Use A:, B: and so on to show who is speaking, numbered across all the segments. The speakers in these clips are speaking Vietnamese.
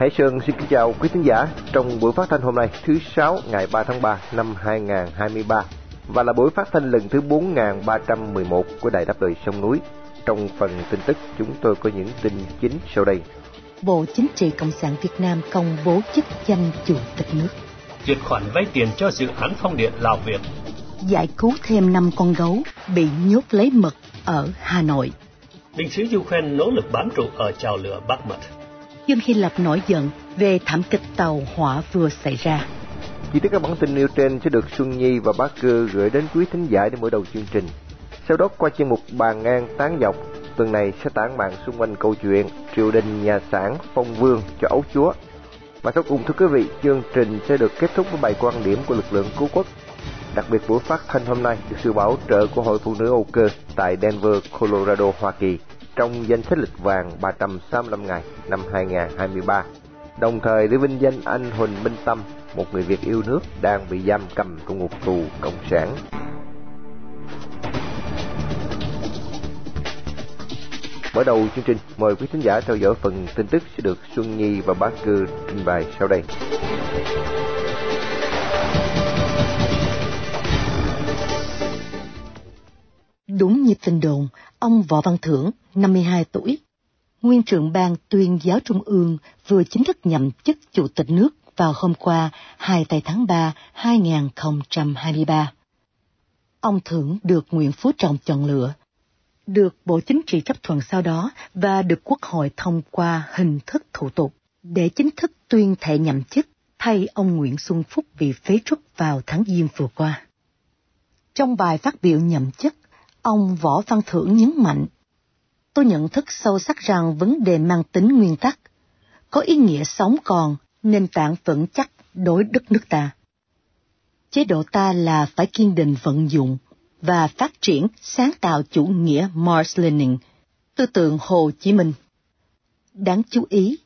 A: Hải Sơn xin kính chào quý thính giả trong buổi phát thanh hôm nay thứ sáu ngày 3 tháng 3 năm 2023 và là buổi phát thanh lần thứ 4311 của Đài Đáp Lời Sông Núi. Trong phần tin tức chúng tôi có những tin chính sau đây.
B: Bộ Chính trị Cộng sản Việt Nam công bố chức danh Chủ tịch nước.
C: Chuyển khoản vay tiền cho dự án phong điện Lào Việt.
B: Giải cứu thêm 5 con gấu bị nhốt lấy mật ở Hà Nội.
C: Binh sĩ Ukraine nỗ lực bám trụ ở trào lửa Bắc Mật
B: dân Hy Lạp nổi giận về thảm kịch tàu hỏa vừa xảy ra.
A: Chi tiết các bản tin nêu trên sẽ được Xuân Nhi và Bác Cơ gửi đến quý thính giả để mở đầu chương trình. Sau đó qua chuyên mục bàn ngang tán dọc, tuần này sẽ tản mạng xung quanh câu chuyện triều đình nhà sản phong vương cho ấu chúa. Và sau cùng thưa quý vị, chương trình sẽ được kết thúc với bài quan điểm của lực lượng cứu quốc. Đặc biệt buổi phát thanh hôm nay được sự bảo trợ của Hội Phụ nữ Âu Cơ tại Denver, Colorado, Hoa Kỳ trong danh sách lịch vàng 365 ngày năm 2023, đồng thời để vinh danh anh Huỳnh Minh Tâm, một người Việt yêu nước đang bị giam cầm trong ngục tù cộng sản. Mở đầu chương trình, mời quý khán giả theo dõi phần tin tức sẽ được Xuân Nhi và Bá Cư trình bày sau đây.
B: Đúng như tin đồn, ông Võ Văn Thưởng, 52 tuổi, nguyên trưởng ban tuyên giáo trung ương vừa chính thức nhậm chức chủ tịch nước vào hôm qua 2 tây tháng 3 2023. Ông Thưởng được Nguyễn Phú Trọng chọn lựa, được Bộ Chính trị chấp thuận sau đó và được Quốc hội thông qua hình thức thủ tục để chính thức tuyên thệ nhậm chức thay ông Nguyễn Xuân Phúc bị phế truất vào tháng Giêng vừa qua. Trong bài phát biểu nhậm chức, Ông Võ Văn Thưởng nhấn mạnh, tôi nhận thức sâu sắc rằng vấn đề mang tính nguyên tắc, có ý nghĩa sống còn, nền tảng vững chắc đối đất nước ta. Chế độ ta là phải kiên định vận dụng và phát triển sáng tạo chủ nghĩa Marx Lenin, tư tưởng Hồ Chí Minh. Đáng chú ý,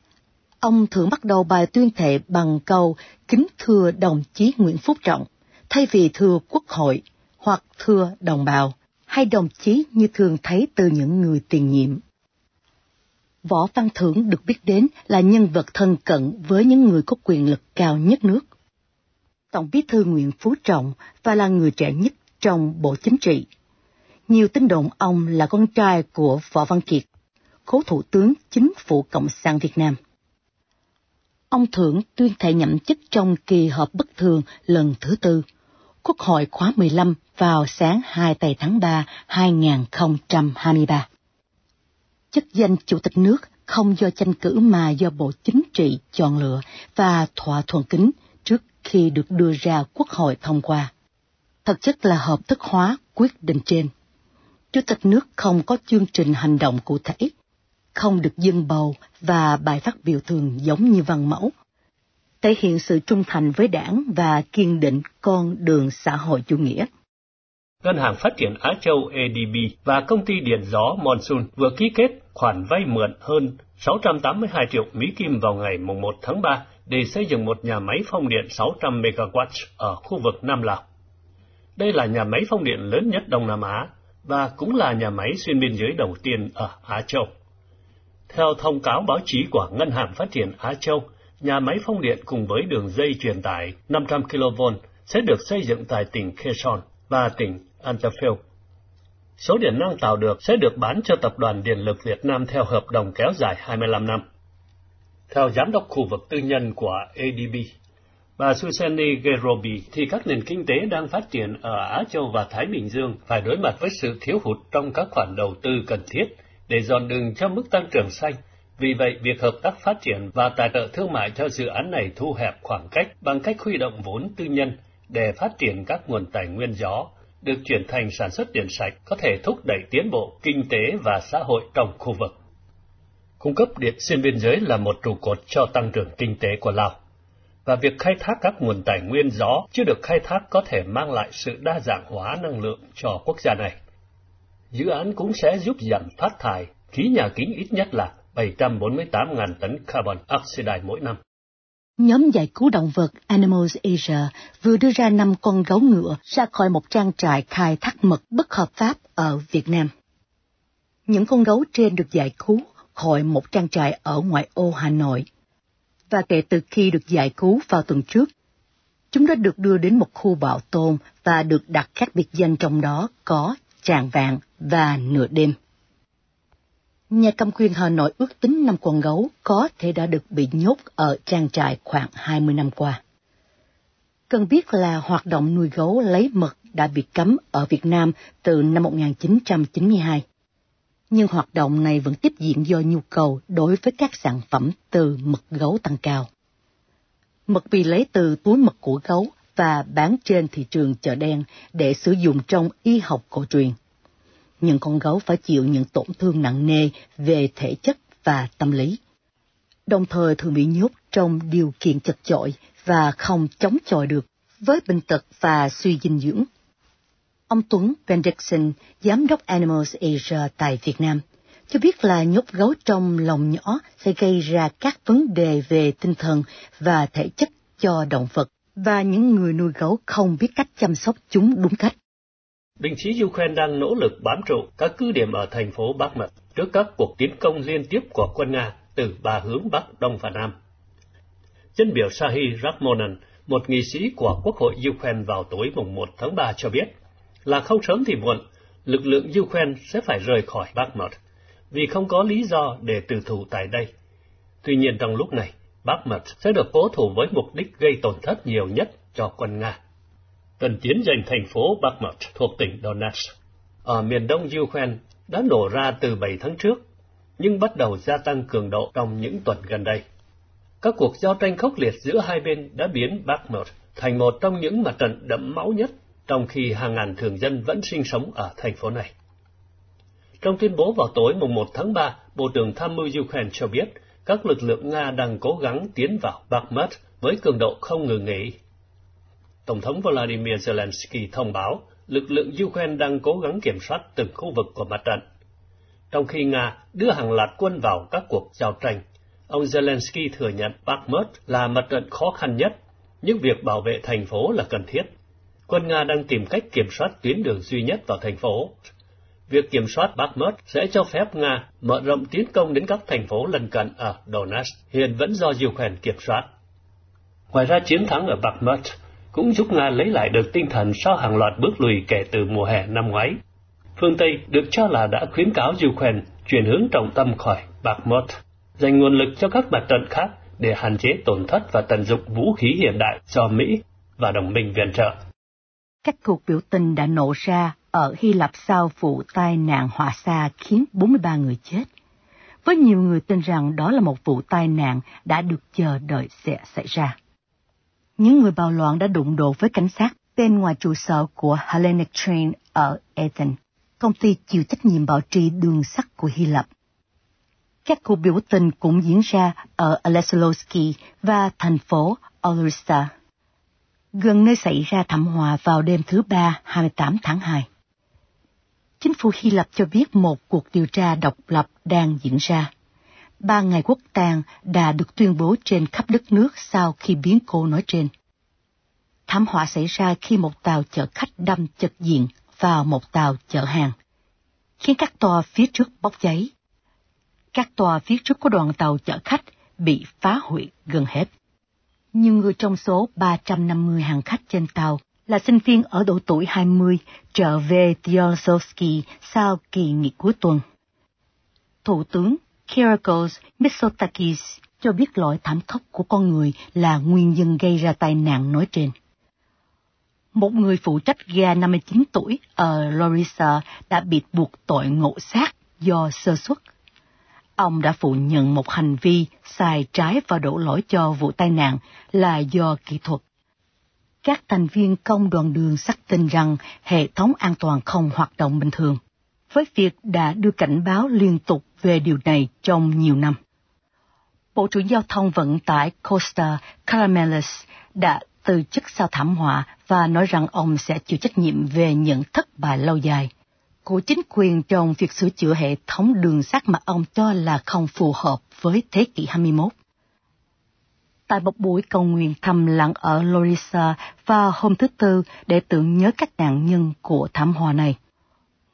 B: ông thường bắt đầu bài tuyên thệ bằng câu kính thưa đồng chí Nguyễn Phú Trọng, thay vì thưa quốc hội hoặc thưa đồng bào hay đồng chí như thường thấy từ những người tiền nhiệm. Võ Văn Thưởng được biết đến là nhân vật thân cận với những người có quyền lực cao nhất nước. Tổng bí thư Nguyễn Phú Trọng và là người trẻ nhất trong Bộ Chính trị. Nhiều tin đồn ông là con trai của Võ Văn Kiệt, cố thủ tướng chính phủ Cộng sản Việt Nam. Ông Thưởng tuyên thệ nhậm chức trong kỳ họp bất thường lần thứ tư Quốc hội khóa 15 vào sáng 2 tây tháng 3 2023. Chức danh Chủ tịch nước không do tranh cử mà do Bộ Chính trị chọn lựa và thỏa thuận kính trước khi được đưa ra Quốc hội thông qua. Thực chất là hợp thức hóa quyết định trên. Chủ tịch nước không có chương trình hành động cụ thể, không được dân bầu và bài phát biểu thường giống như văn mẫu thể hiện sự trung thành với đảng và kiên định con đường xã hội chủ nghĩa.
C: Ngân hàng Phát triển Á Châu ADB và công ty điện gió Monsoon vừa ký kết khoản vay mượn hơn 682 triệu Mỹ Kim vào ngày 1 tháng 3 để xây dựng một nhà máy phong điện 600 MW ở khu vực Nam Lào. Đây là nhà máy phong điện lớn nhất Đông Nam Á và cũng là nhà máy xuyên biên giới đầu tiên ở Á Châu. Theo thông cáo báo chí của Ngân hàng Phát triển Á Châu, nhà máy phong điện cùng với đường dây truyền tải 500 kV sẽ được xây dựng tại tỉnh Quezon và tỉnh Antafel. Số điện năng tạo được sẽ được bán cho Tập đoàn Điện lực Việt Nam theo hợp đồng kéo dài 25 năm. Theo giám đốc khu vực tư nhân của ADB, bà Susani Gerobi, thì các nền kinh tế đang phát triển ở Á Châu và Thái Bình Dương phải đối mặt với sự thiếu hụt trong các khoản đầu tư cần thiết để dọn đường cho mức tăng trưởng xanh vì vậy, việc hợp tác phát triển và tài trợ thương mại cho dự án này thu hẹp khoảng cách bằng cách huy động vốn tư nhân để phát triển các nguồn tài nguyên gió, được chuyển thành sản xuất điện sạch có thể thúc đẩy tiến bộ kinh tế và xã hội trong khu vực. Cung cấp điện xuyên biên giới là một trụ cột cho tăng trưởng kinh tế của Lào, và việc khai thác các nguồn tài nguyên gió chưa được khai thác có thể mang lại sự đa dạng hóa năng lượng cho quốc gia này. Dự án cũng sẽ giúp giảm phát thải khí nhà kính ít nhất là 748.000 tấn carbon oxide mỗi năm.
B: Nhóm giải cứu động vật Animals Asia vừa đưa ra 5 con gấu ngựa ra khỏi một trang trại khai thác mật bất hợp pháp ở Việt Nam. Những con gấu trên được giải cứu khỏi một trang trại ở ngoại ô Hà Nội. và kể từ khi được giải cứu vào tuần trước, chúng đã được đưa đến một khu bảo tồn và được đặt các biệt danh trong đó có tràng vàng và nửa đêm. Nhà cầm quyền Hà Nội ước tính năm con gấu có thể đã được bị nhốt ở trang trại khoảng 20 năm qua. Cần biết là hoạt động nuôi gấu lấy mật đã bị cấm ở Việt Nam từ năm 1992. Nhưng hoạt động này vẫn tiếp diễn do nhu cầu đối với các sản phẩm từ mật gấu tăng cao. Mật bị lấy từ túi mật của gấu và bán trên thị trường chợ đen để sử dụng trong y học cổ truyền. Những con gấu phải chịu những tổn thương nặng nề về thể chất và tâm lý. Đồng thời thường bị nhốt trong điều kiện chật chội và không chống chọi được với bệnh tật và suy dinh dưỡng. Ông Tuấn Bendixson, Giám đốc Animals Asia tại Việt Nam, cho biết là nhốt gấu trong lồng nhỏ sẽ gây ra các vấn đề về tinh thần và thể chất cho động vật, và những người nuôi gấu không biết cách chăm sóc chúng đúng cách.
C: Binh sĩ Ukraine đang nỗ lực bám trụ các cứ điểm ở thành phố Bakhmut trước các cuộc tiến công liên tiếp của quân Nga từ ba hướng Bắc, Đông và Nam. Dân biểu Sahi Rakhmonan, một nghị sĩ của Quốc hội Ukraine vào tối mùng 1 tháng 3 cho biết là không sớm thì muộn, lực lượng Ukraine sẽ phải rời khỏi Bakhmut vì không có lý do để từ thủ tại đây. Tuy nhiên trong lúc này, Bakhmut sẽ được cố thủ với mục đích gây tổn thất nhiều nhất cho quân Nga. Cần tiến giành thành phố Bakhmut thuộc tỉnh Donetsk ở miền đông Ukraine đã nổ ra từ 7 tháng trước, nhưng bắt đầu gia tăng cường độ trong những tuần gần đây. Các cuộc giao tranh khốc liệt giữa hai bên đã biến Bakhmut thành một trong những mặt trận đẫm máu nhất, trong khi hàng ngàn thường dân vẫn sinh sống ở thành phố này. Trong tuyên bố vào tối mùng 1 tháng 3, Bộ trưởng Tham mưu Ukraine cho biết các lực lượng Nga đang cố gắng tiến vào Bakhmut với cường độ không ngừng nghỉ. Tổng thống Vladimir Zelensky thông báo lực lượng Ukraine đang cố gắng kiểm soát từng khu vực của mặt trận. Trong khi Nga đưa hàng loạt quân vào các cuộc giao tranh, ông Zelensky thừa nhận Bakhmut là mặt trận khó khăn nhất, nhưng việc bảo vệ thành phố là cần thiết. Quân Nga đang tìm cách kiểm soát tuyến đường duy nhất vào thành phố, việc kiểm soát Bakhmut sẽ cho phép Nga mở rộng tiến công đến các thành phố lân cận ở Donetsk, hiện vẫn do Ukraine kiểm soát. Ngoài ra chiến thắng ở Bakhmut cũng giúp Nga lấy lại được tinh thần sau hàng loạt bước lùi kể từ mùa hè năm ngoái. Phương Tây được cho là đã khuyến cáo Ukraine chuyển hướng trọng tâm khỏi Bakhmut, dành nguồn lực cho các mặt trận khác để hạn chế tổn thất và tận dụng vũ khí hiện đại cho Mỹ và đồng minh viện trợ.
B: Các cuộc biểu tình đã nổ ra ở Hy Lạp sau vụ tai nạn hỏa xa khiến 43 người chết. Với nhiều người tin rằng đó là một vụ tai nạn đã được chờ đợi sẽ xảy ra. Những người bạo loạn đã đụng độ với cảnh sát bên ngoài trụ sở của Hellenic Train ở Athens, công ty chịu trách nhiệm bảo trì đường sắt của Hy Lạp. Các cuộc biểu tình cũng diễn ra ở Alexandrovsky và thành phố Orissa, gần nơi xảy ra thảm họa vào đêm thứ Ba 28 tháng 2 chính phủ Hy Lạp cho biết một cuộc điều tra độc lập đang diễn ra. Ba ngày quốc tang đã được tuyên bố trên khắp đất nước sau khi biến cố nói trên. Thảm họa xảy ra khi một tàu chở khách đâm chật diện vào một tàu chở hàng, khiến các toa phía trước bốc cháy. Các toa phía trước của đoàn tàu chở khách bị phá hủy gần hết. Nhiều người trong số 350 hàng khách trên tàu là sinh viên ở độ tuổi 20 trở về Thiosovsky sau kỳ nghỉ cuối tuần. Thủ tướng Kyriakos Mitsotakis cho biết lỗi thảm khốc của con người là nguyên nhân gây ra tai nạn nói trên. Một người phụ trách ga 59 tuổi ở Larissa đã bị buộc tội ngộ sát do sơ suất. Ông đã phủ nhận một hành vi sai trái và đổ lỗi cho vụ tai nạn là do kỹ thuật các thành viên công đoàn đường xác tin rằng hệ thống an toàn không hoạt động bình thường, với việc đã đưa cảnh báo liên tục về điều này trong nhiều năm. Bộ trưởng Giao thông Vận tải Costa Caramelis đã từ chức sau thảm họa và nói rằng ông sẽ chịu trách nhiệm về những thất bại lâu dài của chính quyền trong việc sửa chữa hệ thống đường sắt mà ông cho là không phù hợp với thế kỷ 21 tại một buổi cầu nguyện thầm lặng ở Lorisa vào hôm thứ Tư để tưởng nhớ các nạn nhân của thảm họa này.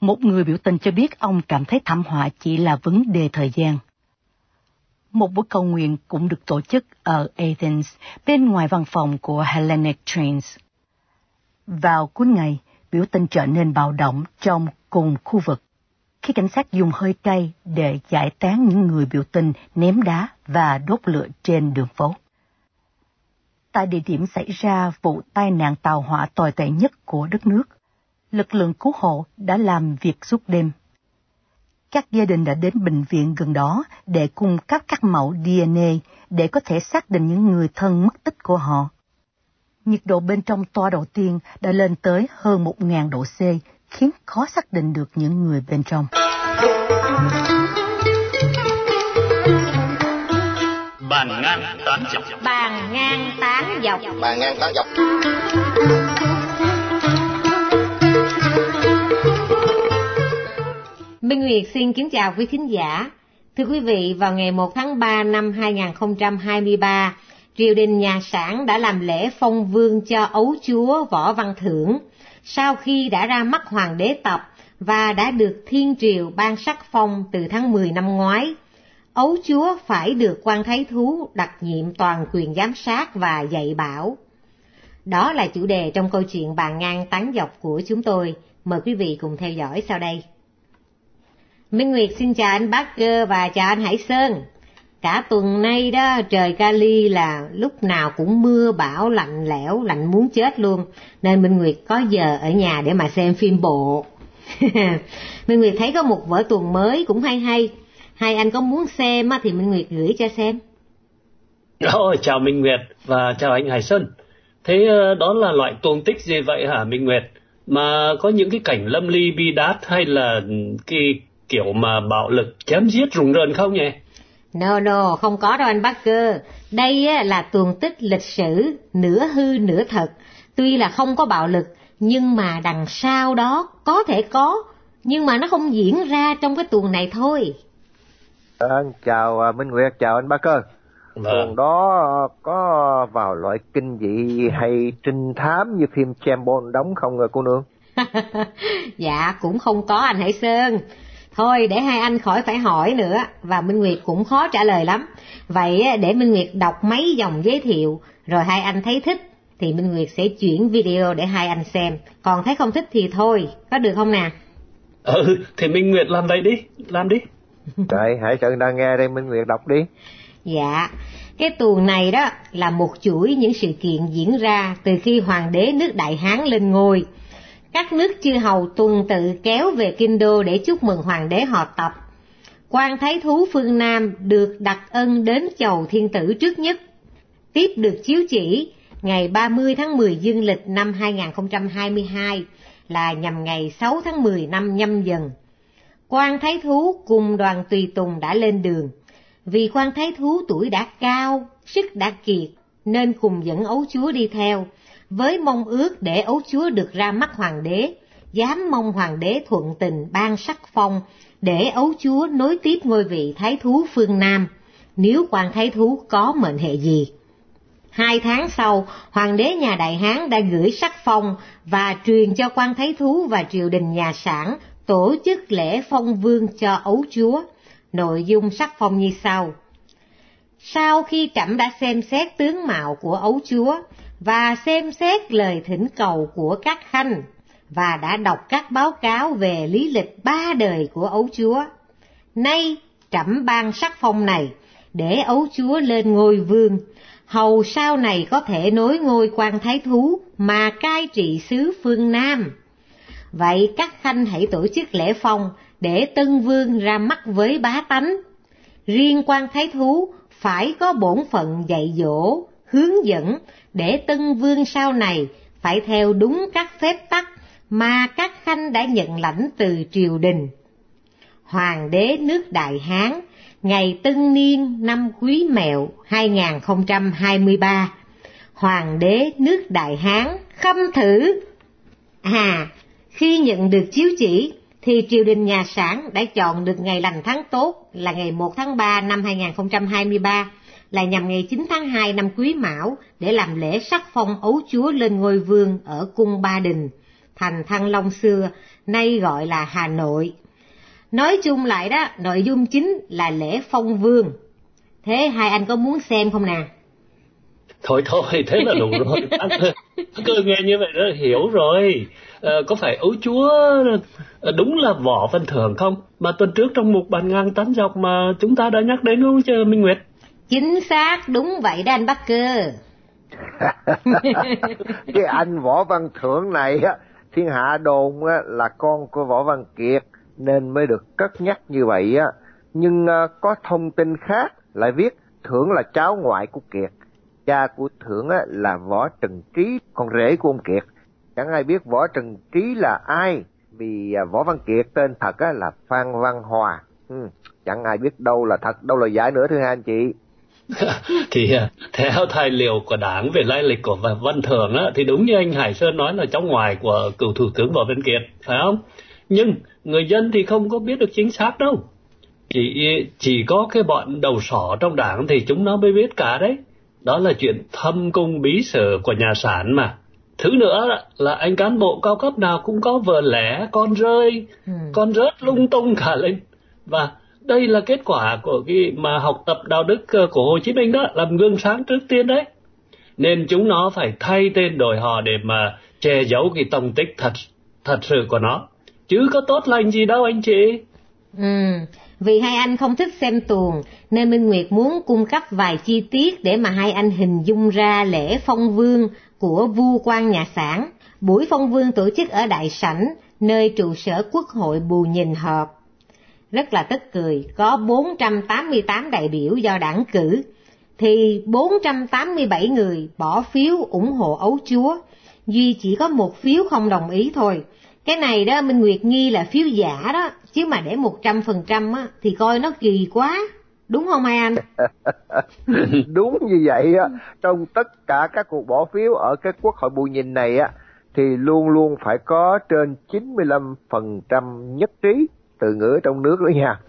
B: Một người biểu tình cho biết ông cảm thấy thảm họa chỉ là vấn đề thời gian. Một buổi cầu nguyện cũng được tổ chức ở Athens, bên ngoài văn phòng của Hellenic Trains. Vào cuối ngày, biểu tình trở nên bạo động trong cùng khu vực khi cảnh sát dùng hơi cay để giải tán những người biểu tình ném đá và đốt lửa trên đường phố. Tại địa điểm xảy ra vụ tai nạn tàu hỏa tồi tệ nhất của đất nước, lực lượng cứu hộ đã làm việc suốt đêm. Các gia đình đã đến bệnh viện gần đó để cung cấp các mẫu DNA để có thể xác định những người thân mất tích của họ. Nhiệt độ bên trong toa đầu tiên đã lên tới hơn 1.000 độ C, khiến khó xác định được những người bên trong.
C: Bàn ngang tán dọc.
D: Bàn ngang tán dọc.
E: Bàn ngang tán dọc.
D: Minh Nguyệt xin kính chào quý khán giả. Thưa quý vị, vào ngày 1 tháng 3 năm 2023, triều đình nhà sản đã làm lễ phong vương cho ấu chúa Võ Văn Thưởng, sau khi đã ra mắt hoàng đế tập và đã được thiên triều ban sắc phong từ tháng 10 năm ngoái. Ấu chúa phải được quan thái thú đặc nhiệm toàn quyền giám sát và dạy bảo. Đó là chủ đề trong câu chuyện bàn ngang tán dọc của chúng tôi. Mời quý vị cùng theo dõi sau đây. Minh Nguyệt xin chào anh Parker và chào anh Hải Sơn. Cả tuần nay đó trời Cali là lúc nào cũng mưa bão lạnh lẽo, lạnh muốn chết luôn. Nên Minh Nguyệt có giờ ở nhà để mà xem phim bộ. Minh Nguyệt thấy có một vở tuần mới cũng hay hay. Hai anh có muốn xem thì Minh Nguyệt gửi cho xem.
C: Oh, chào Minh Nguyệt và chào anh Hải Sơn. Thế ờ, đó là loại tuồng tích gì vậy hả Minh Nguyệt? Mà có những cái cảnh lâm ly bi đát hay là cái kiểu mà bạo lực chém giết rùng rợn không nhỉ?
D: No no, không có đâu anh Parker. Đây là tuồng tích lịch sử, nửa hư nửa thật. Tuy là không có bạo lực, nhưng mà đằng sau đó có thể có, nhưng mà nó không diễn ra trong cái tuồng này thôi.
A: À, chào à, Minh Nguyệt, chào anh Parker. Vâng. Tuồng đó có vào loại kinh dị hay trinh thám như phim Chambon đóng không rồi cô nương?
D: dạ, cũng không có anh Hải Sơn. Thôi để hai anh khỏi phải hỏi nữa và Minh Nguyệt cũng khó trả lời lắm. Vậy để Minh Nguyệt đọc mấy dòng giới thiệu rồi hai anh thấy thích thì Minh Nguyệt sẽ chuyển video để hai anh xem. Còn thấy không thích thì thôi, có được không nè?
C: Ừ, thì Minh Nguyệt làm vậy đi, làm đi.
A: Trời, Hải Sơn đang nghe đây, Minh Nguyệt đọc đi.
D: Dạ, cái tuồng này đó là một chuỗi những sự kiện diễn ra từ khi hoàng đế nước Đại Hán lên ngôi các nước chư hầu tuần tự kéo về kinh đô để chúc mừng hoàng đế họ tập. quan thái thú phương Nam được đặt ân đến chầu thiên tử trước nhất. Tiếp được chiếu chỉ ngày 30 tháng 10 dương lịch năm 2022 là nhằm ngày 6 tháng 10 năm nhâm dần. quan thái thú cùng đoàn tùy tùng đã lên đường. Vì quan thái thú tuổi đã cao, sức đã kiệt, nên cùng dẫn ấu chúa đi theo, với mong ước để ấu chúa được ra mắt hoàng đế, dám mong hoàng đế thuận tình ban sắc phong để ấu chúa nối tiếp ngôi vị thái thú phương Nam, nếu quan thái thú có mệnh hệ gì. Hai tháng sau, hoàng đế nhà Đại Hán đã gửi sắc phong và truyền cho quan thái thú và triều đình nhà sản tổ chức lễ phong vương cho ấu chúa. Nội dung sắc phong như sau. Sau khi trẫm đã xem xét tướng mạo của ấu chúa, và xem xét lời thỉnh cầu của các khanh và đã đọc các báo cáo về lý lịch ba đời của ấu chúa. Nay trẫm ban sắc phong này để ấu chúa lên ngôi vương, hầu sau này có thể nối ngôi quan thái thú mà cai trị xứ phương Nam. Vậy các khanh hãy tổ chức lễ phong để tân vương ra mắt với bá tánh. Riêng quan thái thú phải có bổn phận dạy dỗ, hướng dẫn để tân vương sau này phải theo đúng các phép tắc mà các khanh đã nhận lãnh từ triều đình. Hoàng đế nước Đại Hán, ngày Tân Niên năm Quý Mẹo 2023, Hoàng đế nước Đại Hán khâm thử. À, khi nhận được chiếu chỉ, thì triều đình nhà sản đã chọn được ngày lành tháng tốt là ngày 1 tháng 3 năm 2023 là nhằm ngày 9 tháng 2 năm Quý Mão để làm lễ sắc phong ấu chúa lên ngôi vương ở cung Ba Đình, thành Thăng Long xưa, nay gọi là Hà Nội. Nói chung lại đó, nội dung chính là lễ phong vương. thế hai anh có muốn xem không nè?
C: Thôi thôi thế là đủ rồi. Cơ nghe như vậy đó hiểu rồi. À, có phải ấu chúa ờ, đúng là võ văn thưởng không? Mà tuần trước trong mục bàn ngang tán dọc mà chúng ta đã nhắc đến không chứ minh nguyệt
D: chính xác đúng vậy đó anh bắc cơ.
A: Cái anh võ văn thưởng này á thiên hạ đồn á, là con của võ văn kiệt nên mới được cất nhắc như vậy á. Nhưng uh, có thông tin khác lại viết thưởng là cháu ngoại của kiệt cha của thưởng á, là võ trần trí con rể của ông kiệt. Chẳng ai biết võ trần trí là ai vì uh, võ văn kiệt tên thật á, là phan văn hòa. Ừ, chẳng ai biết đâu là thật đâu là giả nữa thưa hai anh chị
C: thì à, theo tài liệu của đảng về lai lịch của Văn Thường á, thì đúng như anh Hải Sơn nói là cháu ngoài của cựu thủ tướng Võ Văn Kiệt, phải không? Nhưng người dân thì không có biết được chính xác đâu. Chỉ chỉ có cái bọn đầu sỏ trong đảng thì chúng nó mới biết cả đấy. Đó là chuyện thâm cung bí sử của nhà sản mà. Thứ nữa là anh cán bộ cao cấp nào cũng có vợ lẽ, con rơi, ừ. con rớt lung tung cả lên. Và đây là kết quả của cái mà học tập đạo đức ờ, của Hồ Chí Minh đó, làm gương sáng trước tiên đấy. Nên chúng nó phải thay tên đổi họ để mà che giấu cái tông tích thật thật sự của nó. Chứ có tốt lành gì đâu anh chị.
D: Ừ vì hai anh không thích xem tuồng, nên Minh Nguyệt muốn cung cấp vài chi tiết để mà hai anh hình dung ra lễ phong vương của vua quan nhà sản buổi phong vương tổ chức ở đại sảnh, nơi trụ sở quốc hội bù nhìn họp rất là tức cười, có 488 đại biểu do đảng cử, thì 487 người bỏ phiếu ủng hộ ấu chúa, Duy chỉ có một phiếu không đồng ý thôi. Cái này đó Minh Nguyệt nghi là phiếu giả đó, chứ mà để 100% á, thì coi nó kỳ quá. Đúng không hai anh?
A: Đúng như vậy á, trong tất cả các cuộc bỏ phiếu ở cái quốc hội bù nhìn này á, thì luôn luôn phải có trên 95% nhất trí từ ngữ trong nước đó nha.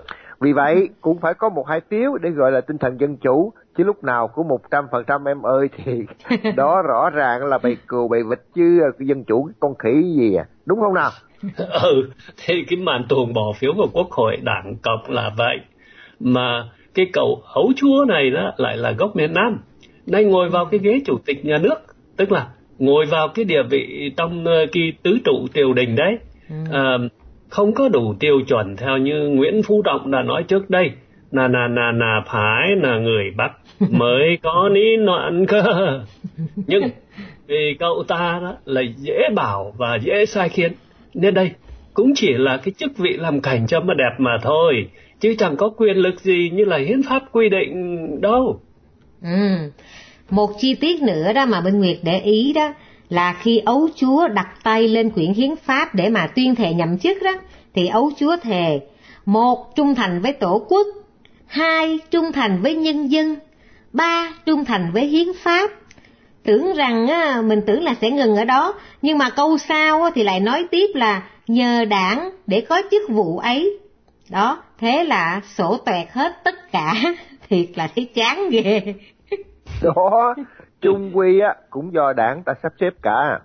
A: Vì vậy cũng phải có một hai phiếu để gọi là tinh thần dân chủ chứ lúc nào cũng một trăm phần trăm em ơi thì đó rõ ràng là bầy cừu bầy vịt chứ dân chủ con khỉ gì à. Đúng không nào?
C: Ừ thì cái màn tuồng bỏ phiếu vào quốc hội đảng cộng là vậy. Mà cái cậu ấu chúa này đó lại là gốc miền nam. Nay ngồi vào cái ghế chủ tịch nhà nước tức là ngồi vào cái địa vị trong uh, cái tứ trụ triều đình đấy. Ừ. à, không có đủ tiêu chuẩn theo như Nguyễn Phú Trọng đã nói trước đây. Là là là là phải là người Bắc mới có ní noạn cơ. Nhưng vì cậu ta đó là dễ bảo và dễ sai khiến nên đây cũng chỉ là cái chức vị làm cảnh cho mà đẹp mà thôi chứ chẳng có quyền lực gì như là hiến pháp quy định đâu.
D: Ừ. Một chi tiết nữa đó mà bên Nguyệt để ý đó là khi ấu chúa đặt tay lên quyển hiến pháp để mà tuyên thệ nhậm chức đó, thì ấu chúa thề, một trung thành với tổ quốc, hai trung thành với nhân dân, ba trung thành với hiến pháp. Tưởng rằng á, mình tưởng là sẽ ngừng ở đó, nhưng mà câu sau thì lại nói tiếp là nhờ đảng để có chức vụ ấy. Đó, thế là sổ toẹt hết tất cả, thiệt là thấy chán ghê.
A: Đó, chung quy á, cũng do đảng ta sắp xếp cả.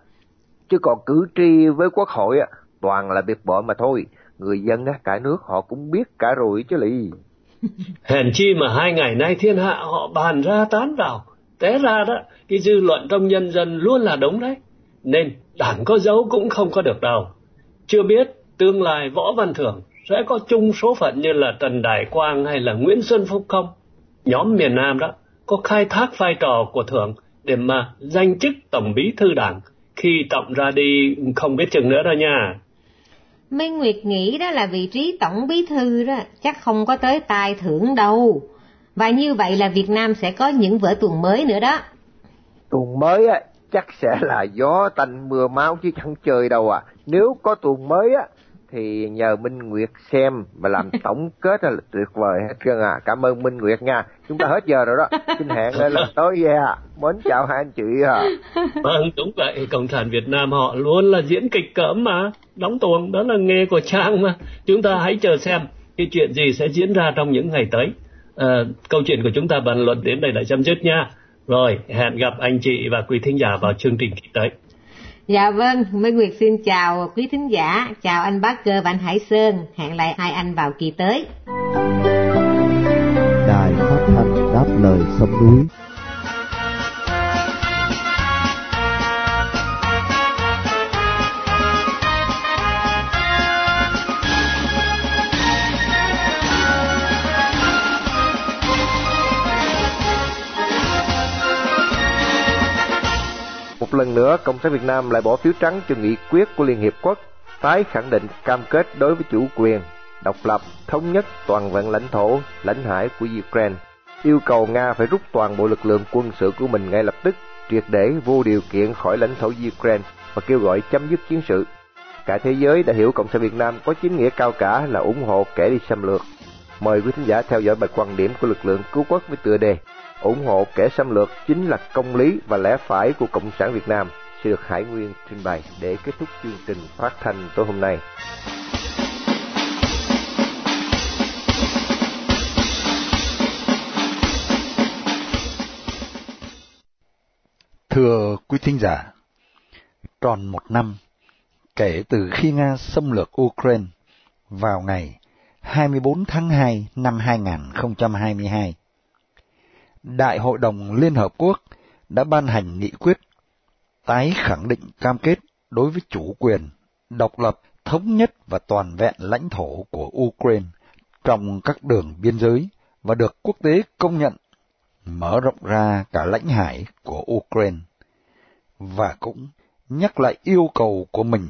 A: Chứ còn cử tri với quốc hội á, toàn là biệt bội mà thôi. Người dân á, cả nước họ cũng biết cả rồi chứ lì.
C: Hèn chi mà hai ngày nay thiên hạ họ bàn ra tán vào. Té ra đó, cái dư luận trong nhân dân luôn là đúng đấy. Nên đảng có giấu cũng không có được đâu. Chưa biết tương lai võ văn thưởng sẽ có chung số phận như là trần đại quang hay là nguyễn xuân phúc không? Nhóm miền nam đó có khai thác vai trò của thưởng để mà danh chức tổng bí thư đảng khi tổng ra đi không biết chừng nữa đâu nha.
D: Minh Nguyệt nghĩ đó là vị trí tổng bí thư đó chắc không có tới tài thưởng đâu. Và như vậy là Việt Nam sẽ có những vở tuồng mới nữa đó.
A: Tuồng mới á chắc sẽ là gió tanh mưa máu chứ chẳng chơi đâu à. Nếu có tuồng mới á thì nhờ Minh Nguyệt xem và làm tổng kết là tuyệt vời hết trơn à. Cảm ơn Minh Nguyệt nha. Chúng ta hết giờ rồi đó. Xin hẹn lên lần tới yeah. Mến chào hai anh chị à.
C: Vâng, đúng vậy. Cộng sản Việt Nam họ luôn là diễn kịch cỡm mà. Đóng tuồng đó là nghề của Trang mà. Chúng ta hãy chờ xem cái chuyện gì sẽ diễn ra trong những ngày tới. À, câu chuyện của chúng ta bàn luận đến đây là chấm dứt nha. Rồi, hẹn gặp anh chị và quý thính giả vào chương trình kỳ tới.
D: Dạ vâng, Minh Nguyệt xin chào quý thính giả, chào anh Bác Cơ và anh Hải Sơn, hẹn lại hai anh vào kỳ tới.
A: Đài phát thanh
E: đáp lời sông núi.
A: Lần nữa, Cộng sản Việt Nam lại bỏ phiếu trắng cho nghị quyết của Liên Hiệp Quốc tái khẳng định cam kết đối với chủ quyền, độc lập, thống nhất toàn vẹn lãnh thổ, lãnh hải của Ukraine, yêu cầu Nga phải rút toàn bộ lực lượng quân sự của mình ngay lập tức, triệt để vô điều kiện khỏi lãnh thổ Ukraine và kêu gọi chấm dứt chiến sự. Cả thế giới đã hiểu Cộng sản Việt Nam có chính nghĩa cao cả là ủng hộ kẻ đi xâm lược. Mời quý thính giả theo dõi bài quan điểm của lực lượng cứu quốc với tựa đề ủng hộ kẻ xâm lược chính là công lý và lẽ phải của Cộng sản Việt Nam sẽ được Hải Nguyên trình bày để kết thúc chương trình phát thanh tối hôm nay.
F: Thưa quý thính giả, tròn một năm kể từ khi Nga xâm lược Ukraine vào ngày 24 tháng 2 năm 2022, Đại hội đồng Liên Hợp Quốc đã ban hành nghị quyết tái khẳng định cam kết đối với chủ quyền, độc lập, thống nhất và toàn vẹn lãnh thổ của Ukraine trong các đường biên giới và được quốc tế công nhận, mở rộng ra cả lãnh hải của Ukraine. Và cũng nhắc lại yêu cầu của mình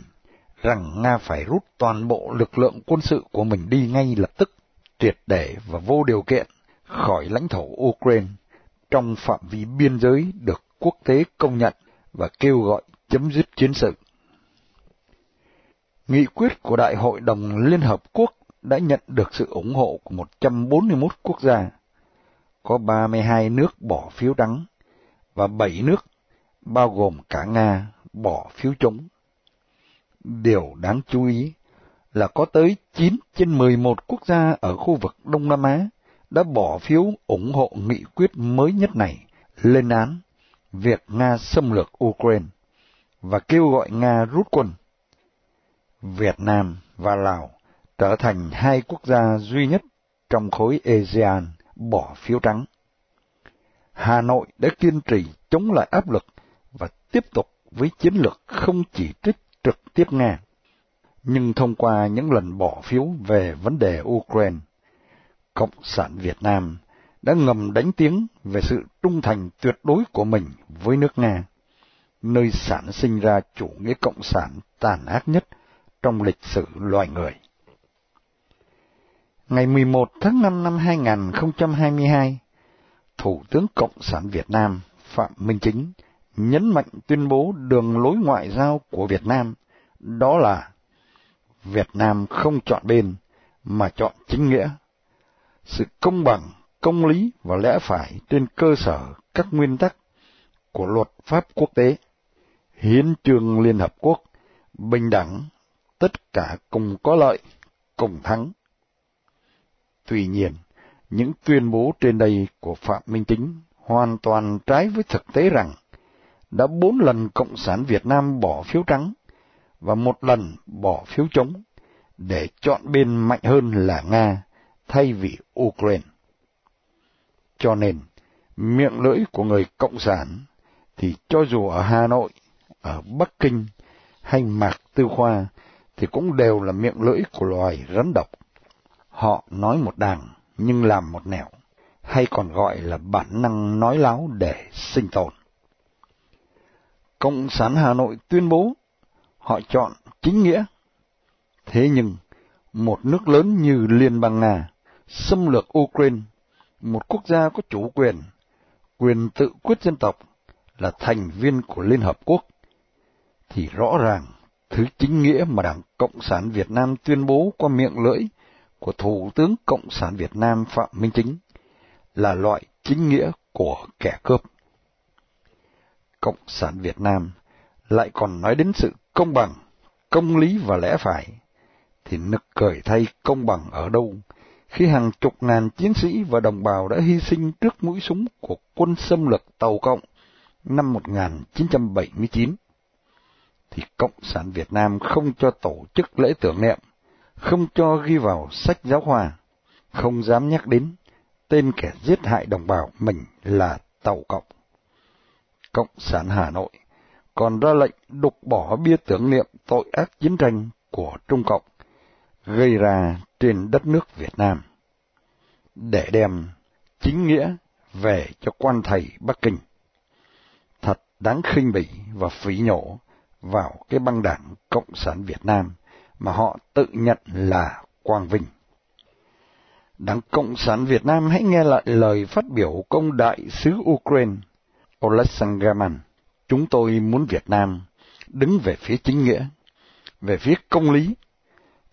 F: rằng Nga phải rút toàn bộ lực lượng quân sự của mình đi ngay lập tức, triệt để và vô điều kiện khỏi lãnh thổ Ukraine trong phạm vi biên giới được quốc tế công nhận và kêu gọi chấm dứt chiến sự. Nghị quyết của Đại hội đồng Liên Hợp Quốc đã nhận được sự ủng hộ của 141 quốc gia, có 32 nước bỏ phiếu đắng và 7 nước, bao gồm cả Nga, bỏ phiếu chống. Điều đáng chú ý là có tới 9 trên 11 quốc gia ở khu vực Đông Nam Á đã bỏ phiếu ủng hộ nghị quyết mới nhất này, lên án việc Nga xâm lược Ukraine và kêu gọi Nga rút quân. Việt Nam và Lào trở thành hai quốc gia duy nhất trong khối ASEAN bỏ phiếu trắng. Hà Nội đã kiên trì chống lại áp lực và tiếp tục với chiến lược không chỉ trích trực tiếp Nga, nhưng thông qua những lần bỏ phiếu về vấn đề Ukraine, Cộng sản Việt Nam đã ngầm đánh tiếng về sự trung thành tuyệt đối của mình với nước Nga, nơi sản sinh ra chủ nghĩa cộng sản tàn ác nhất trong lịch sử loài người. Ngày 11 tháng 5 năm 2022, Thủ tướng Cộng sản Việt Nam Phạm Minh Chính nhấn mạnh tuyên bố đường lối ngoại giao của Việt Nam, đó là Việt Nam không chọn bên, mà chọn chính nghĩa sự công bằng, công lý và lẽ phải trên cơ sở các nguyên tắc của luật pháp quốc tế, hiến trương Liên Hợp Quốc, bình đẳng, tất cả cùng có lợi, cùng thắng. Tuy nhiên, những tuyên bố trên đây của Phạm Minh Chính hoàn toàn trái với thực tế rằng đã bốn lần Cộng sản Việt Nam bỏ phiếu trắng và một lần bỏ phiếu chống để chọn bên mạnh hơn là Nga thay vì Ukraine. Cho nên, miệng lưỡi của người Cộng sản thì cho dù ở Hà Nội, ở Bắc Kinh hay Mạc Tư Khoa thì cũng đều là miệng lưỡi của loài rắn độc. Họ nói một đằng nhưng làm một nẻo, hay còn gọi là bản năng nói láo để sinh tồn. Cộng sản Hà Nội tuyên bố họ chọn chính nghĩa. Thế nhưng, một nước lớn như Liên bang Nga xâm lược Ukraine, một quốc gia có chủ quyền, quyền tự quyết dân tộc, là thành viên của Liên Hợp Quốc, thì rõ ràng thứ chính nghĩa mà Đảng Cộng sản Việt Nam tuyên bố qua miệng lưỡi của Thủ tướng Cộng sản Việt Nam Phạm Minh Chính là loại chính nghĩa của kẻ cướp. Cộng sản Việt Nam lại còn nói đến sự công bằng, công lý và lẽ phải, thì nực cười thay công bằng ở đâu khi hàng chục ngàn chiến sĩ và đồng bào đã hy sinh trước mũi súng của quân xâm lược Tàu Cộng năm 1979, thì Cộng sản Việt Nam không cho tổ chức lễ tưởng niệm, không cho ghi vào sách giáo khoa, không dám nhắc đến, tên kẻ giết hại đồng bào mình là Tàu Cộng. Cộng sản Hà Nội còn ra lệnh đục bỏ bia tưởng niệm tội ác chiến tranh của Trung Cộng, gây ra trên đất nước Việt Nam để đem chính nghĩa về cho quan thầy Bắc Kinh. Thật đáng khinh bỉ và phỉ nhổ vào cái băng đảng Cộng sản Việt Nam mà họ tự nhận là quang vinh. Đảng Cộng sản Việt Nam hãy nghe lại lời phát biểu công đại sứ Ukraine Oleksandr Chúng tôi muốn Việt Nam đứng về phía chính nghĩa, về phía công lý.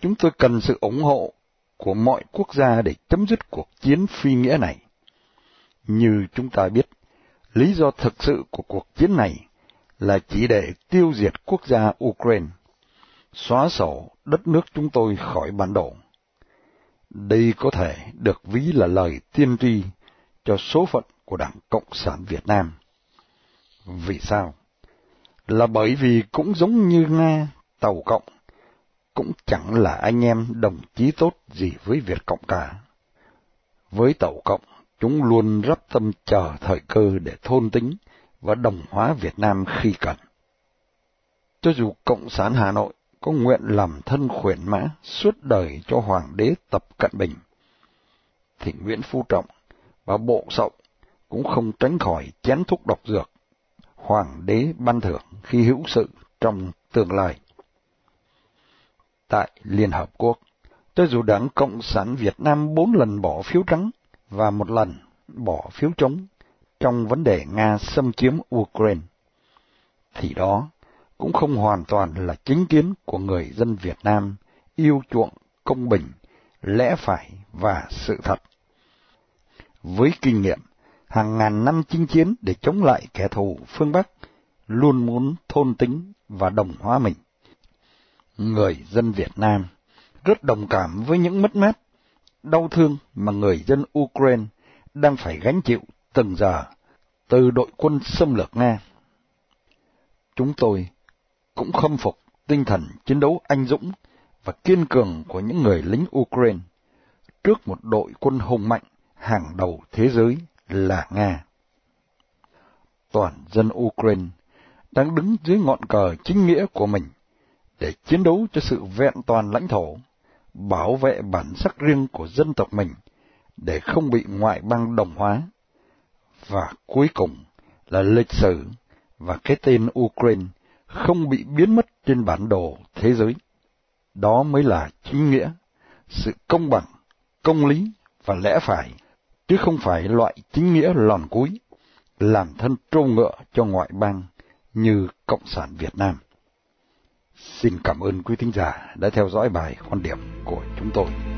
F: Chúng tôi cần sự ủng hộ của mọi quốc gia để chấm dứt cuộc chiến phi nghĩa này. Như chúng ta biết, lý do thực sự của cuộc chiến này là chỉ để tiêu diệt quốc gia Ukraine, xóa sổ đất nước chúng tôi khỏi bản đồ. Đây có thể được ví là lời tiên tri cho số phận của Đảng Cộng sản Việt Nam. Vì sao? Là bởi vì cũng giống như Nga, Tàu Cộng, cũng chẳng là anh em đồng chí tốt gì với Việt Cộng cả. Với Tàu Cộng, chúng luôn rắp tâm chờ thời cơ để thôn tính và đồng hóa Việt Nam khi cần. Cho dù Cộng sản Hà Nội có nguyện làm thân khuyển mã suốt đời cho Hoàng đế Tập Cận Bình, thì Nguyễn Phú Trọng và Bộ Sậu cũng không tránh khỏi chén thuốc độc dược Hoàng đế ban thưởng khi hữu sự trong tương lai. Tại Liên Hợp Quốc, cho dù Đảng Cộng sản Việt Nam bốn lần bỏ phiếu trắng và một lần bỏ phiếu trống trong vấn đề Nga xâm chiếm Ukraine, thì đó cũng không hoàn toàn là chính kiến của người dân Việt Nam yêu chuộng công bình, lẽ phải và sự thật. Với kinh nghiệm, hàng ngàn năm chinh chiến để chống lại kẻ thù phương Bắc, luôn muốn thôn tính và đồng hóa mình. Người dân Việt Nam rất đồng cảm với những mất mát, đau thương mà người dân Ukraine đang phải gánh chịu từng giờ từ đội quân xâm lược Nga. Chúng tôi cũng khâm phục tinh thần chiến đấu anh dũng và kiên cường của những người lính Ukraine trước một đội quân hùng mạnh hàng đầu thế giới là Nga. Toàn dân Ukraine đang đứng dưới ngọn cờ chính nghĩa của mình để chiến đấu cho sự vẹn toàn lãnh thổ, bảo vệ bản sắc riêng của dân tộc mình để không bị ngoại bang đồng hóa. Và cuối cùng là lịch sử và cái tên Ukraine không bị biến mất trên bản đồ thế giới. Đó mới là chính nghĩa, sự công bằng, công lý và lẽ phải, chứ không phải loại chính nghĩa lòn cúi, làm thân trâu ngựa cho ngoại bang như Cộng sản Việt Nam. Xin cảm ơn quý thính giả đã theo dõi bài quan điểm của chúng tôi.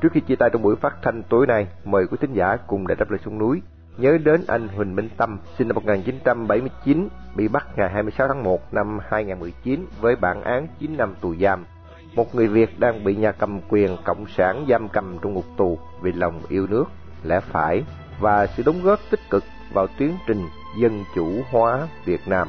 A: Trước khi chia tay trong buổi phát thanh tối nay, mời quý thính giả cùng đại đáp lời xuống núi. Nhớ đến anh Huỳnh Minh Tâm, sinh năm 1979, bị bắt ngày 26 tháng 1 năm 2019 với bản án 9 năm tù giam. Một người Việt đang bị nhà cầm quyền Cộng sản giam cầm trong ngục tù vì lòng yêu nước, lẽ phải và sự đóng góp tích cực vào tiến trình dân chủ hóa Việt Nam.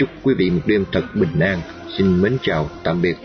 E: Chúc quý vị một đêm thật bình an. Xin mến chào, tạm biệt.